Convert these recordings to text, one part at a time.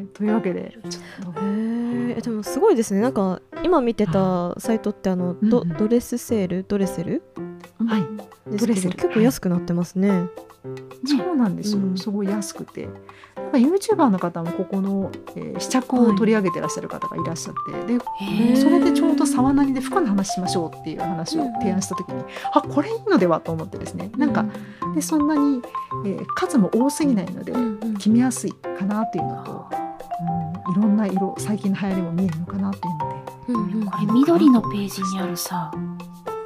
はいというわけでちょっと。へえでもすごいですね。なんか今見てたサイトってあのド,、ドレスセール？ドレセル？はい。ドレセル。結構安くなってますね、そうなんですよ、うん。すごい安くて。なんか YouTuber の方もここの、えー試着を取り上げてらっしゃる方がいらっしゃって、でへそれでちょうど沢なりで服の話しましょうっていう話を提案した時に、あこれいいのではと思ってですね。なんか、でそんなに、えー数も多すぎないので、決めやすいかなというのと、うん、いろんな色最近の流行りも見えるのかなというので。うんうん。これ緑のページにあるさ。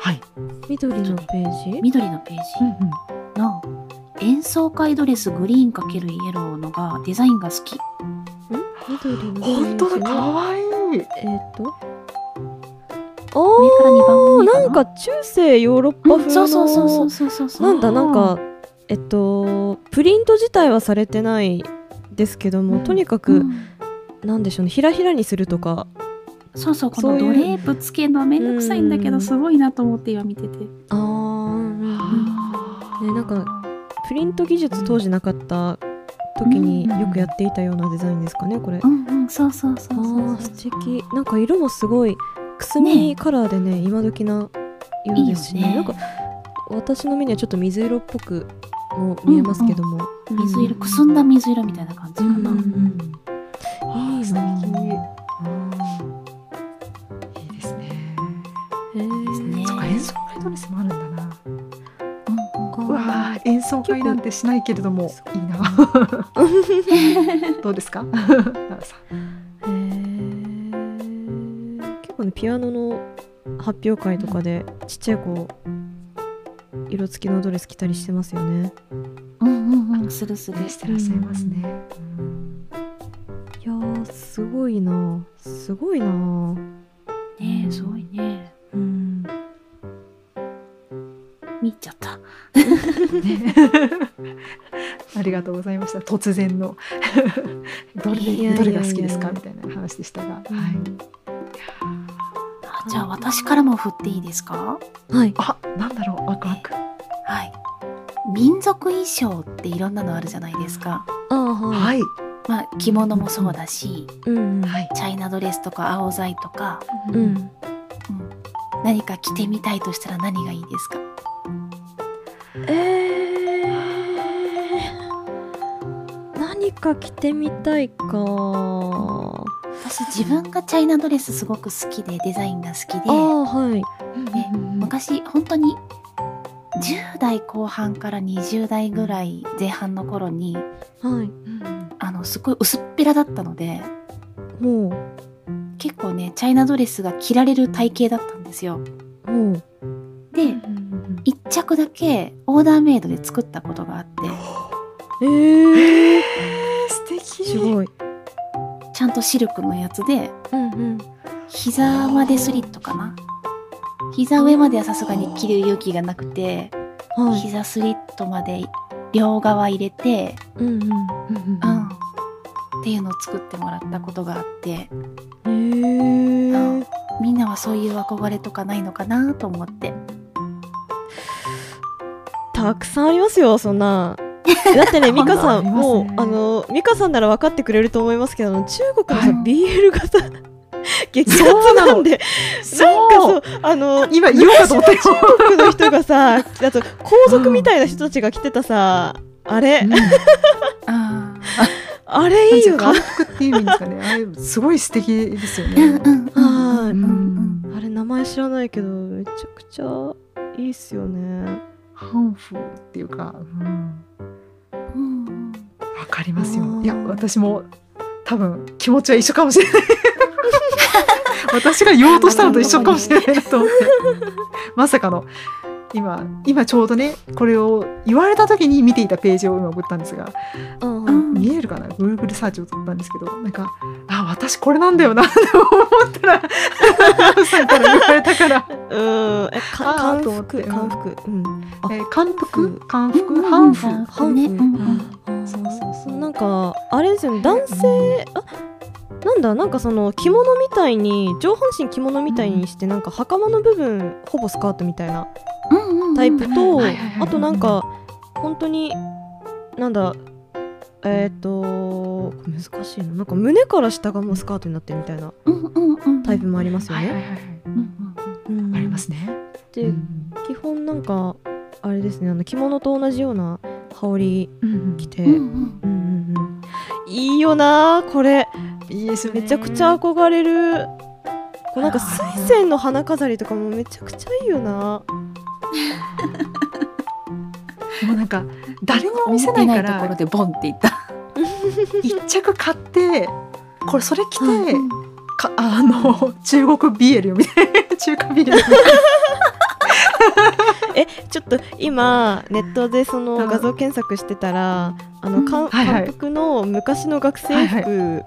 はい、緑のページ？緑のペーうんうん。ジの演奏会ドレスグリーン×イエローのがデザインが好き。緑のページ本当だ。かわい。いえっ、と？上から2番おー目かな？なんか中世ヨーロッパ風の、そうそうそうそうそうそうそう。なんだなんかえっとプリント自体はされてないですけども、うん。とにかうく、んなんでしょうね。ひらひらにするとか。そうそうこのドレープつけるのはめんどくさいんだけうん。どすごいなと思って今見てて。あー、うんうんねなんかプリント技術当時なかった時にうんよくやっていたようなデザインですかねこれ、うんうんそうそうそあうそう。ー素敵。なんか色もすごいくすみカラーでね今時な色ですしね。いね。なんか私の目にはちょっと水色っぽくも見えますけども、水色くすんだ水色みたいな感じかな、うんうんいい素敵いいなうん。いいですね。へー。ね。そっか演奏会ドレスもあるんだな。うんうんうわー演奏会なんてしないけれどもいいな。どうですか？奈良さん。へー。結構ねピアノの発表会とかでちっちゃい子色付きのドレス着たりしてますよね。うんうんうん。するする。ねしてらっしゃいますね、いやーすごいな。すごいな。ねえすごいね。うん。見ちゃった。ね ありがとうございました。突然の。どれどれが好きですか？みたいな話でしたが、はい、あじゃあ私からも振っていいですか？はい。あなんだろう。ワクワクはい。民族衣装っていろんなのあるじゃないですか。あーはい、はいまあ着物もそうだしうんうん。はい。チャイナドレスとか青材とか、うん。うん、何か着てみたいとしたら何がいいですか？えー、何か着てみたいか。私自分がチャイナドレスすごく好きでデザインが好きでああはい。ね昔本当に10代後半から20代ぐらい前半の頃にはいあのすごい薄っぺらだったのでも結構ねチャイナドレスが着られる体型だったんですよ。う。もうで一着だけオーダーメイドで作ったことがあってえー、えー、素敵。すごい。ちゃんとシルクのやつでうんうん。膝までスリットかな。膝上まではさすがに着る勇気がなくてはい。膝スリットまで両側入れてうんうんうんうんうんっていうのを作ってもらったことがあって。えー、みんなはそういう憧れとかないのかなと思って。たくさんありますよそんな。だってね美香さんもうあの美香さんなら分かってくれると思いますけど中国のさ、はい。BL 型激アツなんで。なんかそうあの今言おうかと思ったよ。中国の人がさあと皇族みたいな人たちが着てたさあれ。ああれいいよな。っていう意味ですかね。あれすごい素敵ですよね。はあれ名前知らないけどめちゃくちゃいいっすよね。ハンフっていうか、うん、うん。わかりますよ。いや私も多分気持ちは一緒かもしれない 私が言おうとしたのと一緒かもしれないなと思って。まさかの。今今ちょうどねこれを言われた時に見ていたページを今送ったんですが。うんうん。見えるかな？Google サーチを取ったんですけど。なんかあ私これなんだよな。って思ったらさんから言われたから、うん。えかあー漢と思って。服漢服。えー、漢服漢服？うん。ハンフうん。ハンフね。うん。うん。そうそうそう。なんかあれですよね。男性？あなんだなんかその着物みたいに上半身着物みたいにしてなんか袴の部分ほぼスカートみたいなタイプとあとなんか本当になんだえっ、と難しいな。なんか胸から下がもうスカートになってるみたいなタイプもありますよね、ありますね。で、うん基本なんかあれですねあの着物と同じような羽織うん着て、いいよなこれ。いいです。めちゃくちゃ憧れる。こうなんか水仙の花飾りとかもめちゃくちゃいいよな。もうなんか誰にも見せないか思ってないところらでボンっていった。一着買ってこれそれ着て、うんかあの中国ビエルみたいな。中華ビエルみたいなえちょっと今ネットでそうん。の画像検索してたらあのかんはいはい。韓服の昔の学生服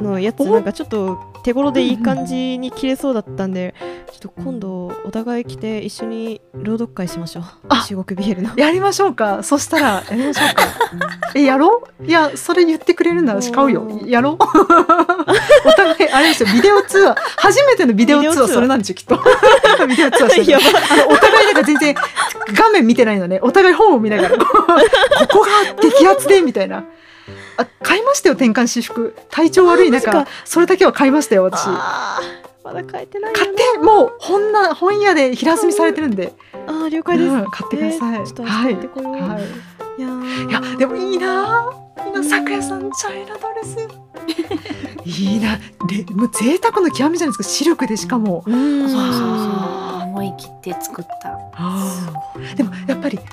のやつおなんかちょっと手頃でいい感じに着れそうだったんでちょっと今度お互い着て一緒に朗読会しましょう。あ中国ビエルの。やりましょうか。そしたら やりましょうか。えやろう？いやそれ言ってくれるならし買うよ。うんやろう？お互いあれですよ。ビデオ通話。初めてのビデオ通話話。それなんですよきっと。ビデオ通話してるあのお互いなんか全然画面見てないのね。お互い本を見ながらここが激アツでみたいなあ買いましたよ転換私服。体調悪い中。それだけは買いましたよ私。まだ買えてないよ買ってもう本な本屋で平積みされてるんで、あー了解です、うん買ってください、えーちょっと明日はい行ってこよう、はい。い。やー。いやでもいいな。ぁいいな咲夜さんチャイナドレス。いいな。でもう贅沢の極みじゃないですか。シルクでしかも、うん。そうそうそう。思い切って作った。でもやっぱりいい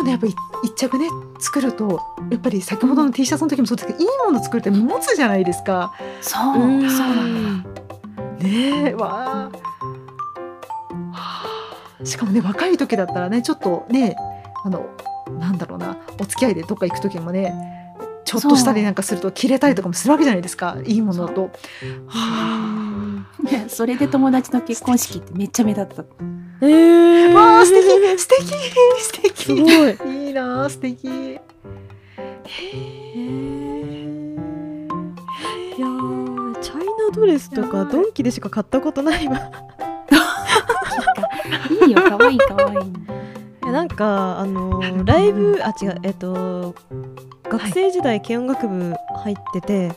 ものやっぱり一着ね作るとやっぱり先ほどの T シャツの時もそうですけどいいもの作るって持つじゃないですか。そう、うん。そうなんだ。ねえわあ。はあしかもね若い時だったらねちょっとねあのなんだろうなお付き合いでどっか行く時もねちょっとしたりなんかすると着れたりとかもするわけじゃないですかいいものと。はいやそれで友達の結婚式ってめっちゃ目立った。えわあ素敵。素敵。素敵。すごい。いいなあ素敵。へいやーチャイナドレスとかドンキでしか買ったことないわ。いいいよ可愛い可愛い。やなんかあのーライブあ違うえっと学生時代軽音楽部入ってて、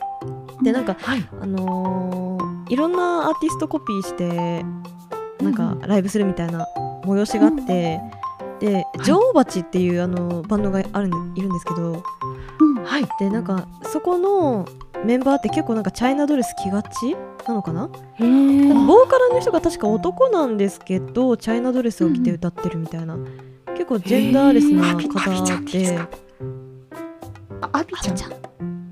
でなんかはい。あのーいろんなアーティストコピーしてなんかライブするみたいな催しがあって、でい。女王蜂っていうあのバンドがあるんいるんですけどうん。はい。でなんかそこのメンバーって結構なんかチャイナドレス着がちなのかな？ボーカルの人が確か男なんですけどチャイナドレスを着て歌ってるみたいな、結構ジェンダーレスな方んでアビちゃん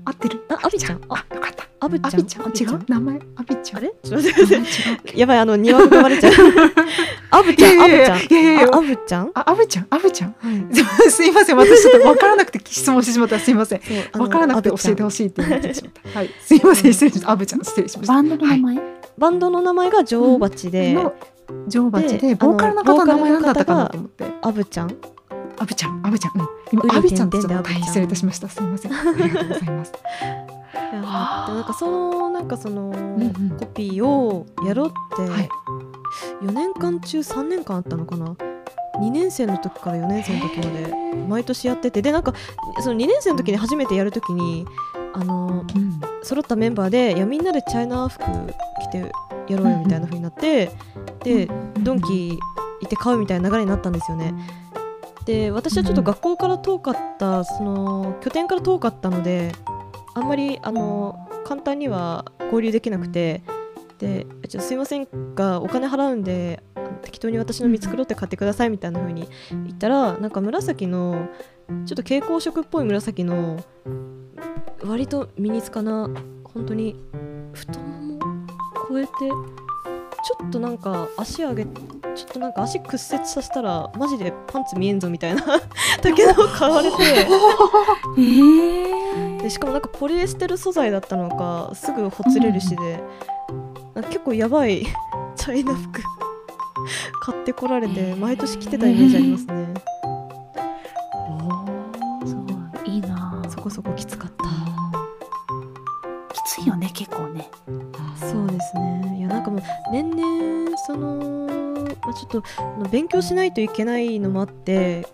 合ってる？あアビちゃん。あよかった。アブちゃん？アビちゃん？違う？名前？アビちゃん？あれ？ちょっと待っ やばいあの庭がバレちゃう。アブちゃんアブちゃん。いやいやアブちゃん？あアビちゃん？アビちゃん？はい。すいません。私ちょっと分からなくて質問してしまった。すいません。そうあの分からなくて教えてほしいって言ってしまった。はい。すいません。失礼しましたアブちゃん失礼しました。バンドの名前？バンドの名前が女王蜂で、の女王蜂ででボーカルの方の名前なんだったかなと思って。アブちゃん？アブちゃんアブちゃんうん。今アビちゃん。ってちょっと失礼いたしました。すいません。ありがとうございます。いやなんかそのなんかその、うんコピーをやろうって、はい4年間中3年間あったのかな？2年生の時から4年生の時まで毎年やってて。でなんかその2年生の時に初めてやる時にあのうん。揃ったメンバーでいやみんなでチャイナ服着てやろうよみたいな風になって、でドンキ行って買うみたいな流れになったんですよね。で私はちょっと学校から遠かったその拠点から遠かったのであんまりあの簡単には交流できなくてでちょすいませんがお金払うんで適当に私の見繕って買ってくださいみたいな風に言ったらなんか紫のちょっと蛍光色っぽい紫の割とミニスカな本当に太もも超えてちょっとなんか足上げちょっとなんか足屈折させたらマジでパンツ見えんぞみたいな 竹の買われて。えでしかもなんかポリエステル素材だったのかすぐほつれるしで、なんか結構やばいチャイナ服買ってこられて毎年着てたイメージありますね。そう年々その、まあ、ちょっと勉強しないといけないのもあって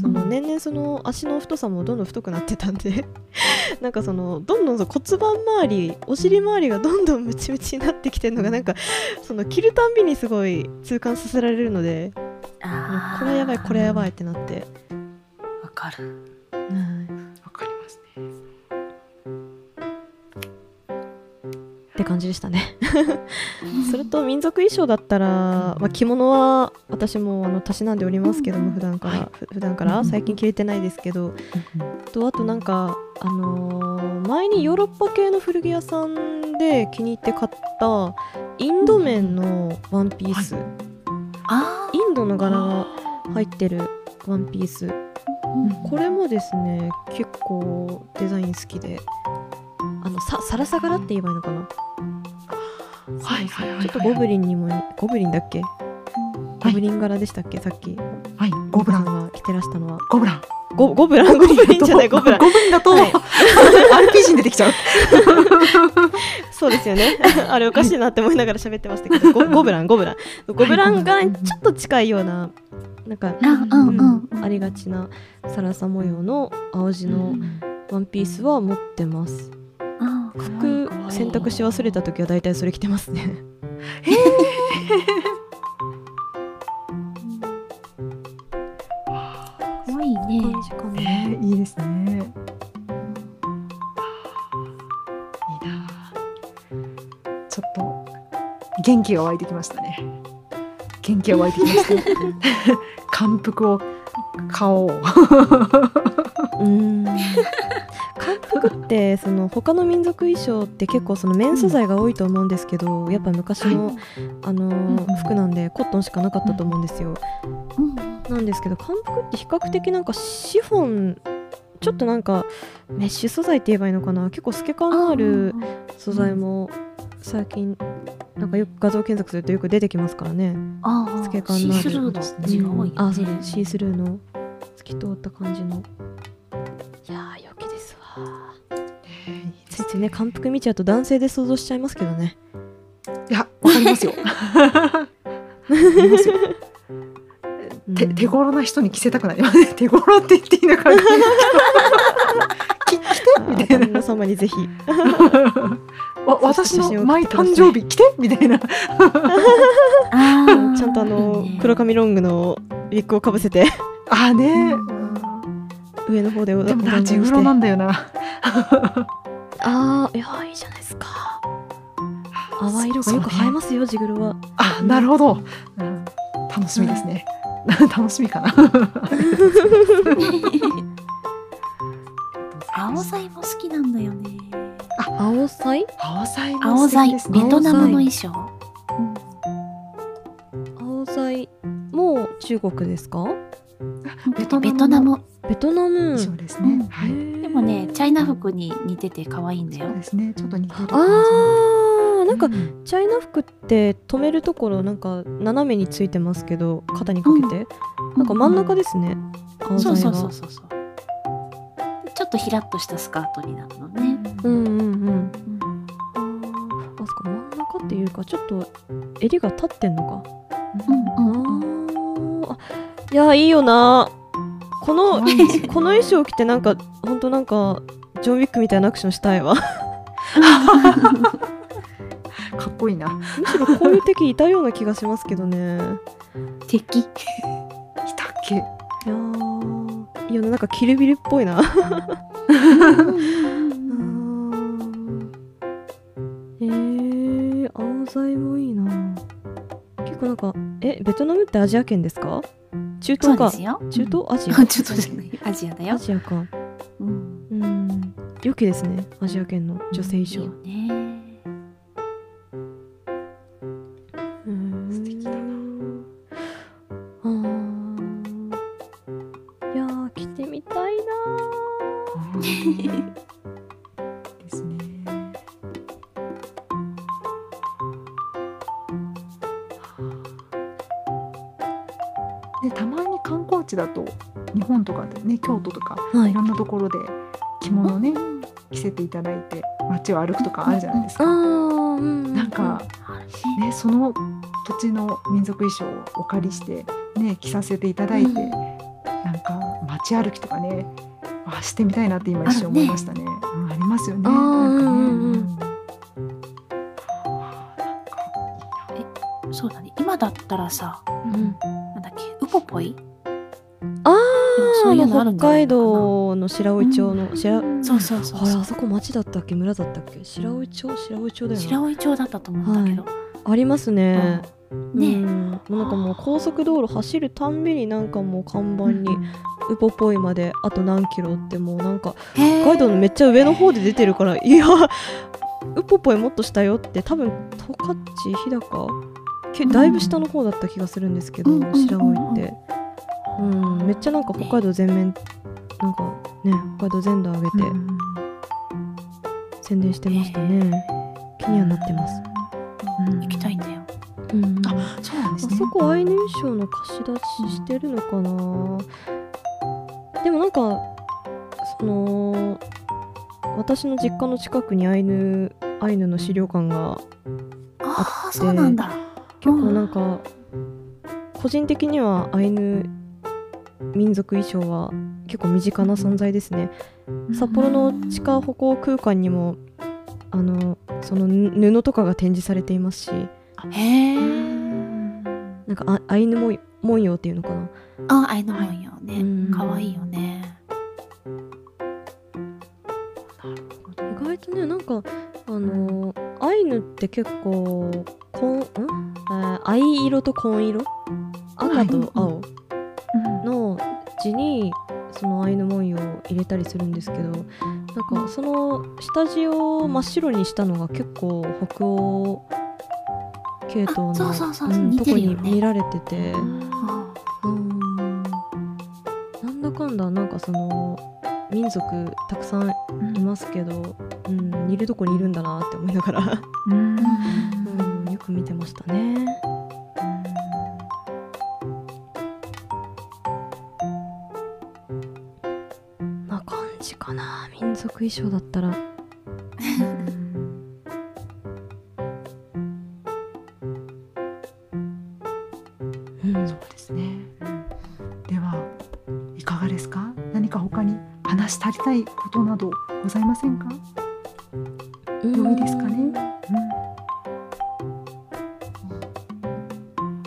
その年々その足の太さもどんどん太くなってたんで なんかそのどんどん骨盤周りお尻周りがどんどんムチムチになってきてるのがなんかその着るたんびにすごい痛感させられるのでこれはやばいこれはやばいってなって、わかる。はいって感じでしたね。それと民族衣装だったら、まあ、着物は私もあのたしなんでおりますけども普段から、はい。ふ普段から最近着れてないですけど。とあとなんか、あのー前にヨーロッパ系の古着屋さんで気に入って買ったインド面のワンピース、あインドの柄が入ってるワンピース。ーこれもですね結構デザイン好きで。あのさサラサ柄って言えばいいのかな？はいはいはいはい。ちょっとゴブリンにもにゴブリンだっけ？ゴブリン柄でしたっけ？さっき。はい。ゴブラン。が着てらしたのは。ゴブラン。ゴゴブラン？ゴブリンじゃないゴブラン。ゴブリンだと、はい。RPG に出てきちゃう。そうですよね。あれおかしいなって思いながら喋ってましたけど。ゴゴブランゴブラン。ゴブラン柄にちょっと近いようななんかあうんうん。うんありがちなサラサ模様の青地のワンピースは持ってます。あー服洗濯し忘れた時は大体それ着てますね。多 いね感じかなねいいですね。いいな。ちょっと元気が湧いてきましたね。元気が湧いてきました。感服を買おう。うーん韓服ってその他の民族衣装って結構その綿素材が多いと思うんですけど、やっぱ昔の、あのーうん服なんでコットンしかなかったと思うんですよ、うん。なんですけど韓服って比較的なんかシフォンちょっとなんかメッシュ素材って言えばいいのかな。結構透け感のある素材も最近なんかよく画像検索するとよく出てきますからね。ああ透け感のある。シースルーの字が多いよね。あそうです。シースルーの透き通った感じのついついね韓服見ちゃうと男性で想像しちゃいますけどね。いやわかりますよ。わかりますよ。手うん。手頃な人に着せたくなりますね。手頃って言っていいのかな。き着てみたいな。旦那様にぜひ。わ私のマイってください誕生日着てみたいな。ちゃんとあの黒髪ロングのウィッグをかぶせて。あーね。上の方でおでもなお団子にして。地黒なんだよなあーいやーいいじゃないですか。淡い色がよく映えますよジグロは。あなるほど、うん、楽しみですね。楽しみかな。青菜も好きなんだよね。青菜？青菜も青菜。ねベトナムの衣装。青菜。も中国ですか？ベトナムのベトナム。ベトナム。そうですね、うん。はい。でもねチャイナ服に似てて可愛いんだよ。そうですね。ちょっと似てるあーなんかうん。チャイナ服って止めるところなんか斜めについてますけど肩にかけて、なんか真ん中ですね、青そうそうそうそうそう。でちょっとひらっとしたスカートになるのね、うんうんうん。うんあそっか。真ん中っていうかちょっと襟が立ってんのか？うんうん。あいやいいよなこの この衣装着てなんかほんとなんかジョン・ウィックみたいなアクションしたいわ。かっこいいな。むしろこういう敵いたような気がしますけどね。敵？いたっけ？いやー。いやなんかキルビルっぽいな。えー、青菜もいいな。結構なんかえベトナムってアジア圏ですか？中東か。中東アジア？あちょっとじゃない。アジアだよ。ア、ジアか。うん、うん。良きですね。アジア圏の女性いい衣装よねかでね京都とかはい。いろんなところで着物をね着せていただいて街を歩くとかあるじゃないですか。なんかねねその土地の民族衣装をお借りしてね着させていただいて、うん。なんか街歩きとかねあしてみたいなって今一瞬思いましたね。うんりますよね。なんかね。そうだね。今だったらさうん。なんだっけウポポイ？あそうあいうの北海道の白老町の白そうそうそうそう。あそこ町だったっけ？村だったっけ？白老町白老町だよな白老町だったと思うんだけど、ありますね、ね。うん。もうなんかもう高速道路走るたんびになんかもう看板にウポポイまであと何キロってもうなんか北海道のめっちゃ上の方で出てるからいやウポポイもっと下よって多分十勝日高？けだいぶ下の方だった気がするんですけど、うんうんうんうん。白老って、うん、めっちゃなんか北海道全面なんかね北海道全土上げて宣伝してましたね。気にはなってます、うん。行きたいんだよ。うん、あそうなんですね。あそこアイヌ衣装の貸し出ししてるのかな、でもなんかその私の実家の近くにアイヌアイヌの資料館がああそうなんだ。結構なんか個人的にはアイヌ民族衣装は結構身近な存在ですね。札幌の地下歩行空間にもあのその布とかが展示されていますし。へえ。なんかあアイヌ文文様っていうのかな？あアイヌ文様ね。うん。可愛いよね。意外とねなんかあのーアイヌって結構紺ん藍色と紺色？赤と青？の地にそのアイヌ文様を入れたりするんですけどなんかその下地を真っ白にしたのが結構北欧系統のとこに見られてて。あうん。なんだかんだなんかその民族たくさんいますけど、うん、似るとこにいるんだなって思いながら、うん。うん、よく見てましたね。な民族衣装だったらうんそうですね。ではいかがですか？何か他に話し足りたいことなどございませんか？良いですかね？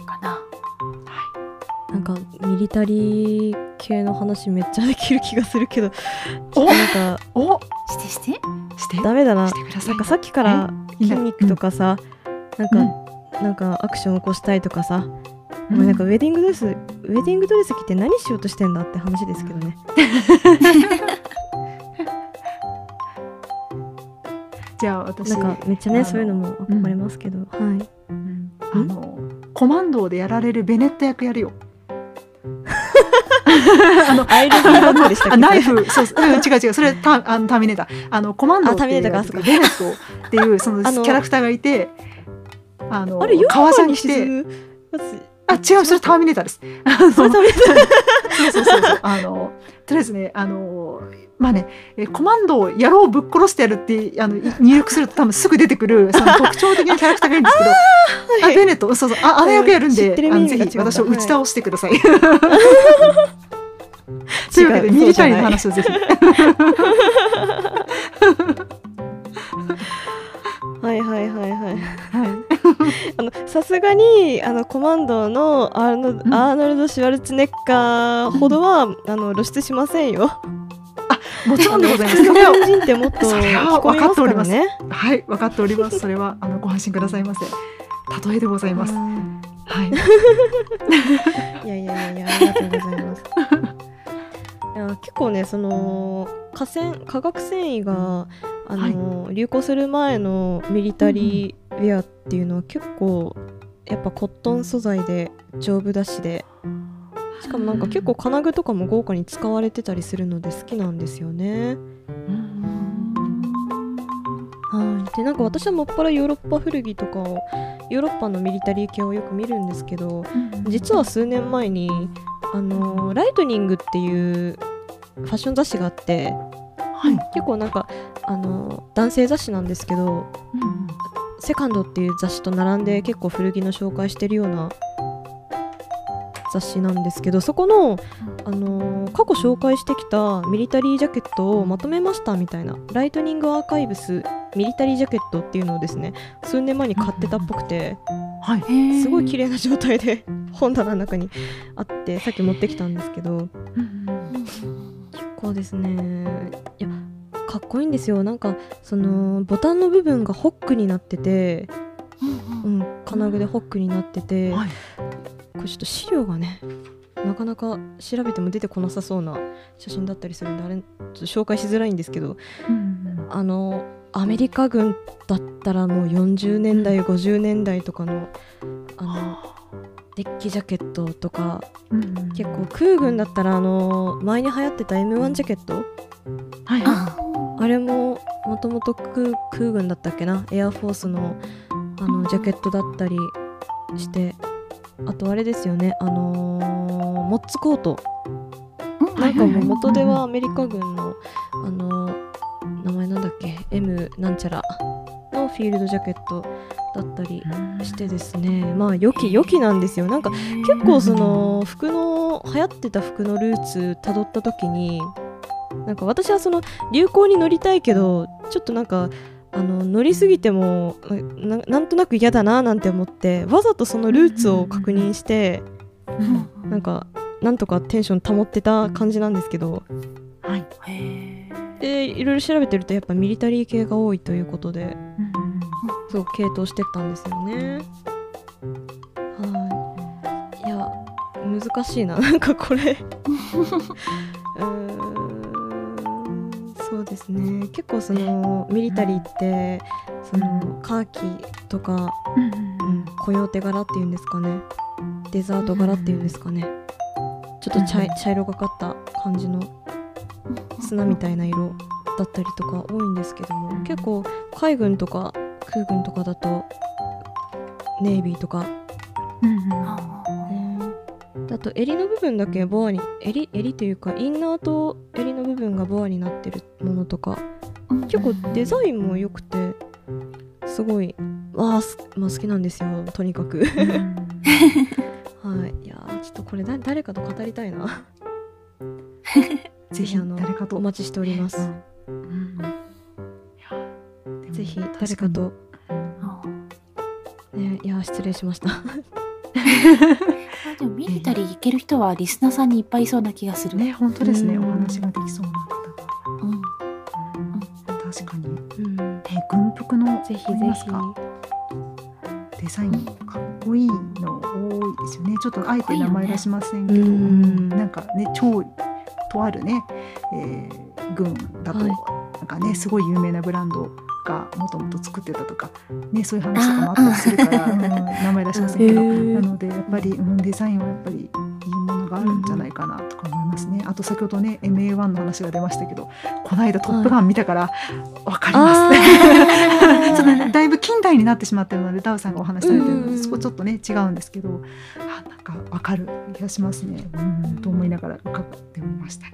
かななんかミリタリー系の話めっちゃできる気がするけどお？なんかお、してして？して？ダメだな。ない。んかさっきから筋肉とかさ、なんか、なんかアクション起こしたいとかさ、お前なんかウェディングドレスウェディングドレス着て何しようとしてんだって話ですけどね。じゃあ私なんかめっちゃねそういうのも憧れますけど、はい。うん？あのコマンドでやられるベネット役やるよ。あの アイルバックでしたっけ？あナイフ。そうそう、うん、違う違う。それタあのターミネーター。あのコマンドっていうベネットっていうそのキャラクターがいてあのあれヨ革ジャンに着てあ違うそれターミネーターです。それターミネーター。そうそうそう。そうあのとりあえずねあのまあねえコマンドをやろうぶっ殺してやるってあのい入力すると多分すぐ出てくるその特徴的な キャラクターがいるんですけど。あベネットそうそう。ああの役やるんであのぜひ私を打ち倒してください。というわけでミリタリーの話をぜひ。はいはいはいはい。はい さすがにあのコマンドのアーノ,、んアーノルド・シュワルツェネッカーほどは、あの露出しませんよ。もちろんでございます。日本人ってもっと聞こえますからね。はい分かっております。それはあのご安心くださいませ。例えでございます。はい。いやいやいやありがとうございます。いや結構ねその化繊化学繊維があの、流行する前のミリタリーウェアっていうのは結構やっぱコットン素材で丈夫だしでしかもなんか結構金具とかも豪華に使われてたりするので好きなんですよね。はい、でなんか私はもっぱらヨーロッパ古着とかをヨーロッパのミリタリー系をよく見るんですけど実は数年前にあのライトニングっていうファッション雑誌があってはい。結構なんかあの男性雑誌なんですけどセカンドっていう雑誌と並んで結構古着の紹介してるような雑誌なんですけどそこの、あのー過去紹介してきたミリタリージャケットをまとめましたみたいなライトニングアーカイブスミリタリージャケットっていうのをですね数年前に買ってたっぽくてはい。すごい綺麗。麗な状態で 本棚の中にあってさっき持ってきたんですけど結構ですねいやかっこいいんですよ。なんかそのボタンの部分がホックになってて、うん、金具でホックになってて、はい。これちょっと資料がねなかなか調べても出てこなさそうな写真だったりするんであれちょっと紹介しづらいんですけどあのアメリカ軍だったらもう40年代50年代とかのあのデッキジャケットとか結構空軍だったらあの前に流行ってた M1 ジャケット？はい。ああれももともと空空軍だったっけな？エアフォースのあのジャケットだったりしてあとあれですよねあのーモッツコート。ーなんかもう元ではアメリカ軍のあの名前なんだっけ？M なんちゃら。のフィールドジャケットだったりしてですね。まあ良き良きなんですよ。なんか結構その服の流行ってた服のルーツたどった時になんか私はその流行に乗りたいけどちょっとなんかあの乗りすぎてもななんとなく嫌だななんて思ってわざとそのルーツを確認してなんかなんとかテンション保ってた感じなんですけど。はい。でいろいろ調べてるとやっぱミリタリー系が多いということですごく系統してったんですよね。はい。いや難しいな。なんかこれそうですね。結構そのミリタリーってそのカーキとか、うん、コヨーテ柄っていうんですかね。デザート柄っていうんですかね。ちょっと茶い茶色がかった感じの砂みたいな色だったりとか多いんですけども結構海軍とか空軍とかだとネイビーとか、ああと襟の部分だけボアに襟襟というかインナーと分がボアになってるものとかー結構デザインも良くてすごいわあ、すまあ、好きなんですよとにかく。はい。いやーちょっとこれだ誰かと語りたいな。ぜひあの誰かと。お待ちしております。うん。ぜひ確誰かと。ねいやー失礼しました でもミリタリー行ける人はリスナーさんにいっぱいいそうな気がする。ね本当ですねうん。お話ができそうな方がうん。うん。確かに。うん。ね軍服のぜひぜひかデザインかっこいいの多いですよねちょっとあえて名前出しません。けど、うん。うん。なん。かね超とあるね、えー軍だと、はいなん。かねすごい有名なブランドがもともと作ってたとか、ね、そういう話とかもあったりするから、うん名前出しませんけど、なのでやっぱり、うん、デザインはやっぱりいいものがあるんじゃないかなとか思いますね。あと先ほどね MA1 の話が出ましたけどこの間「トップガン」見たからわかりますね。ちょっとねだいぶ近代になってしまってるのでダウさんがお話しされてるのでそこちょっとね違うんですけどあなんかわかる気がしますね。うんと思いながら伺ってみましたね。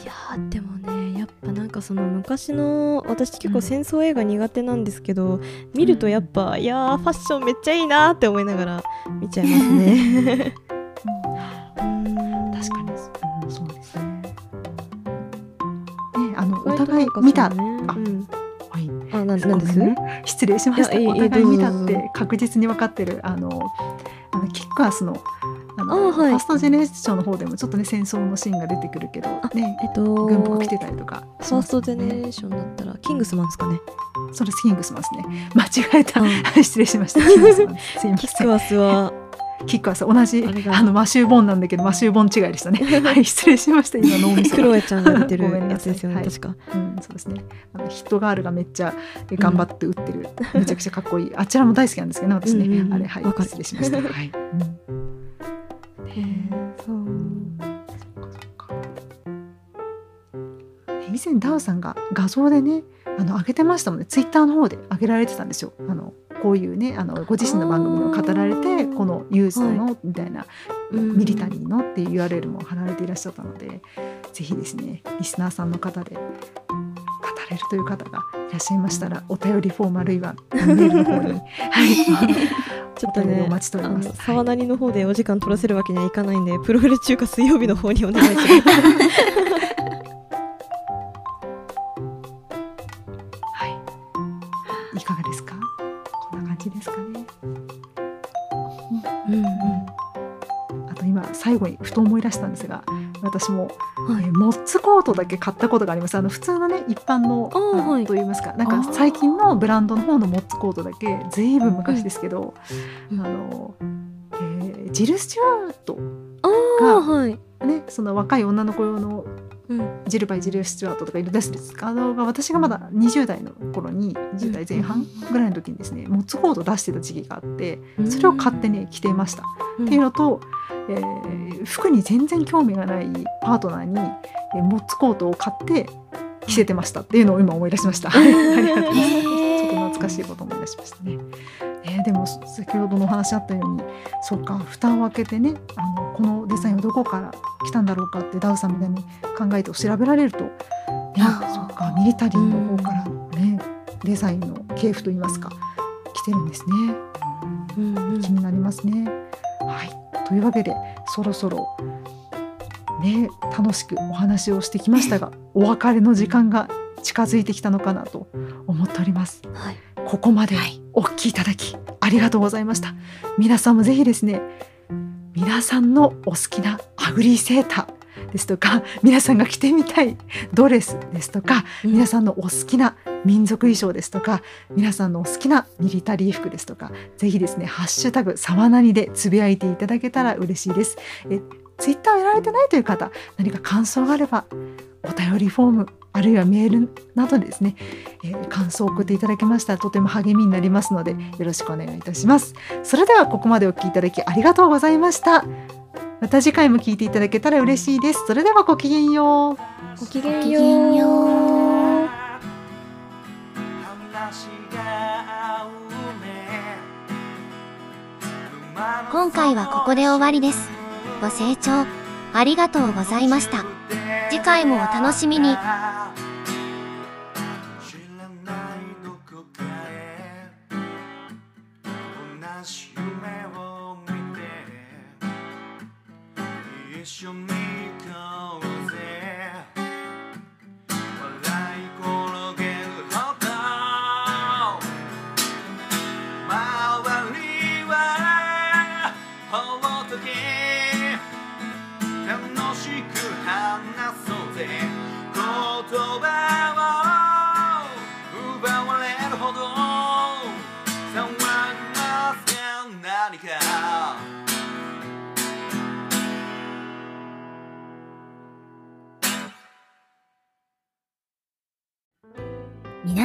いやーでもねやっぱなんかその昔の私結構戦争映画苦手なんですけど、見るとやっぱいやーファッションめっちゃいいなーって思いながら見ちゃいますね。うん。確かに、う。ん、そうですね。ねあのお互い見た、あうん、はい。あななんです？ね失礼しました。お互い見たって確実に分かってる。あのあのキックアスのあのあはいファーストジェネレーションの方でもちょっとね戦争のシーンが出てくるけどねえっと軍服着てたりとかしファーストジェネレーションだったらキングスマンですかね。それキングスマンですね。間違えた。あ 失礼しました。キングスマンです すいません。キックアスはキックアス同じあのマシューボンなんだけどマシューボン違いでしたね。はい失礼しました。今脳みそがクロエちゃんが出てるやつですよね、はい確か。うん、そうですね。あのヒットガールがめっちゃえ頑張って打ってる、めちゃくちゃかっこいい。あちらも大好きなんですけどね、私ね。うんうんうんあれはい失礼しました。はい。うん以前ダウさんが画像でねあの上げてましたもんね。ツイッターの方で上げられてたんですよ。あのこういうねあのご自身の番組を語られてこのユースのみたいな、うん。ミリタリーのっていう URL も貼られていらっしゃったのでぜひですねリスナーさんの方で語れるという方がいらっしゃいましたらお便りフォームあるいはメールの方に、はい、ちょっとねお待ちしております沢なりの方でお時間取らせるわけにはいかないんでプロフィル中華水曜日の方にお願いします はい。いかがですか？こんな感じですかね。うんあと今最後にふと思い出したんですが、私も、うんはい。えーモッツコートだけ買ったことがあります。あの普通のね一般のはい。と言いますか、なんか最近のブランドの方のモッツコートだけずいぶん昔ですけど、うん。あの、えージル・スチュワートああはい。ねその若い女の子用のうんジルバイ・ジル・スチュワートとかいるですですあのが私がまだ20代の頃に20代前半ぐらいの時にですねモッツコート出してた時期があってそれを買ってね着ていました。うんっていうのと、えー服に全然興味がないパートナーに、えーモッツコートを買って着せてましたっていうのを今思い出しました。はい ありがとうございます。ちょっと懐かしいことを思い出しましたね。えーでも先ほどのお話あったようにそうか蓋を開けてねあのこのデザインはどこから来たんだろうかってダウさんみたいに考えて調べられると、ね、そうかミリタリーの方からね、デザインの系譜といいますか来てるんですね。うんうん気になりますね。はい、というわけでそろそろね楽しくお話をしてきましたが お別れの時間が近づいてきたのかなと思っております。はいここまではいお聞きいただきありがとうございました。皆さんもぜひですね皆さんのお好きなアグリーセーターですとか皆さんが着てみたいドレスですとか皆さんのお好きな民族衣装ですとか皆さんのお好きなミリタリー服ですとかぜひですねハッシュタグさわなにでつぶやいていただけたら嬉しいですえツイッターをやられてないという方何か感想があればお便りフォームあるいはメールなどでですね、えー感想を送っていただけましたらとても励みになりますのでよろしくお願いいたします。それではここまでお聞きいただきありがとうございました。また次回も聞いていただけたら嬉しいです。それではごきげんよう。ごきげんごきげんよう。今回はここで終わりです。ご清聴ありがとうございました。次回もお楽しみに。一緒に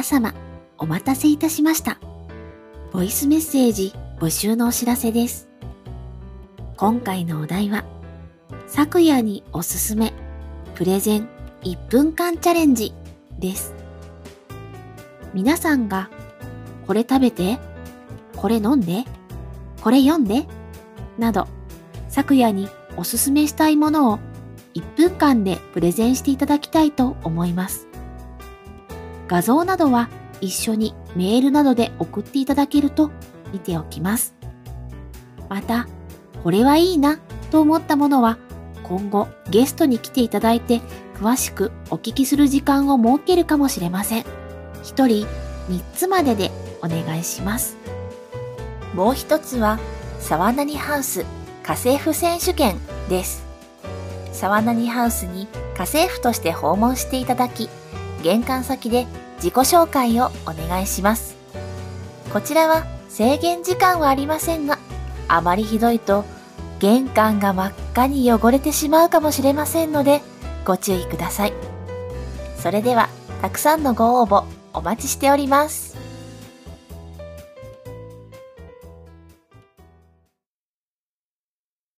様、お待たせいたしました。ボイスメッセージ募集のお知らせです。今回のお題は、昨夜におすすめ、プレゼン1分間チャレンジです。皆さんが、これ食べて、これ飲んで、これ読んで、など、昨夜におすすめしたいものを1分間でプレゼンしていただきたいと思います。画像などは一緒にメールなどで送っていただけると見ておきます。また、これはいいなと思ったものは今後ゲストに来ていただいて詳しくお聞きする時間を設けるかもしれません。一人3つまででお願いします。もう一つは、沢なにハウス家政婦選手権です。沢なにハウスに家政婦として訪問していただき、玄関先で自己紹介をお願いします。こちらは制限時間はありませんが、あまりひどいと玄関が真っ赤に汚れてしまうかもしれませんので、ご注意ください。それでは、たくさんのご応募お待ちしております。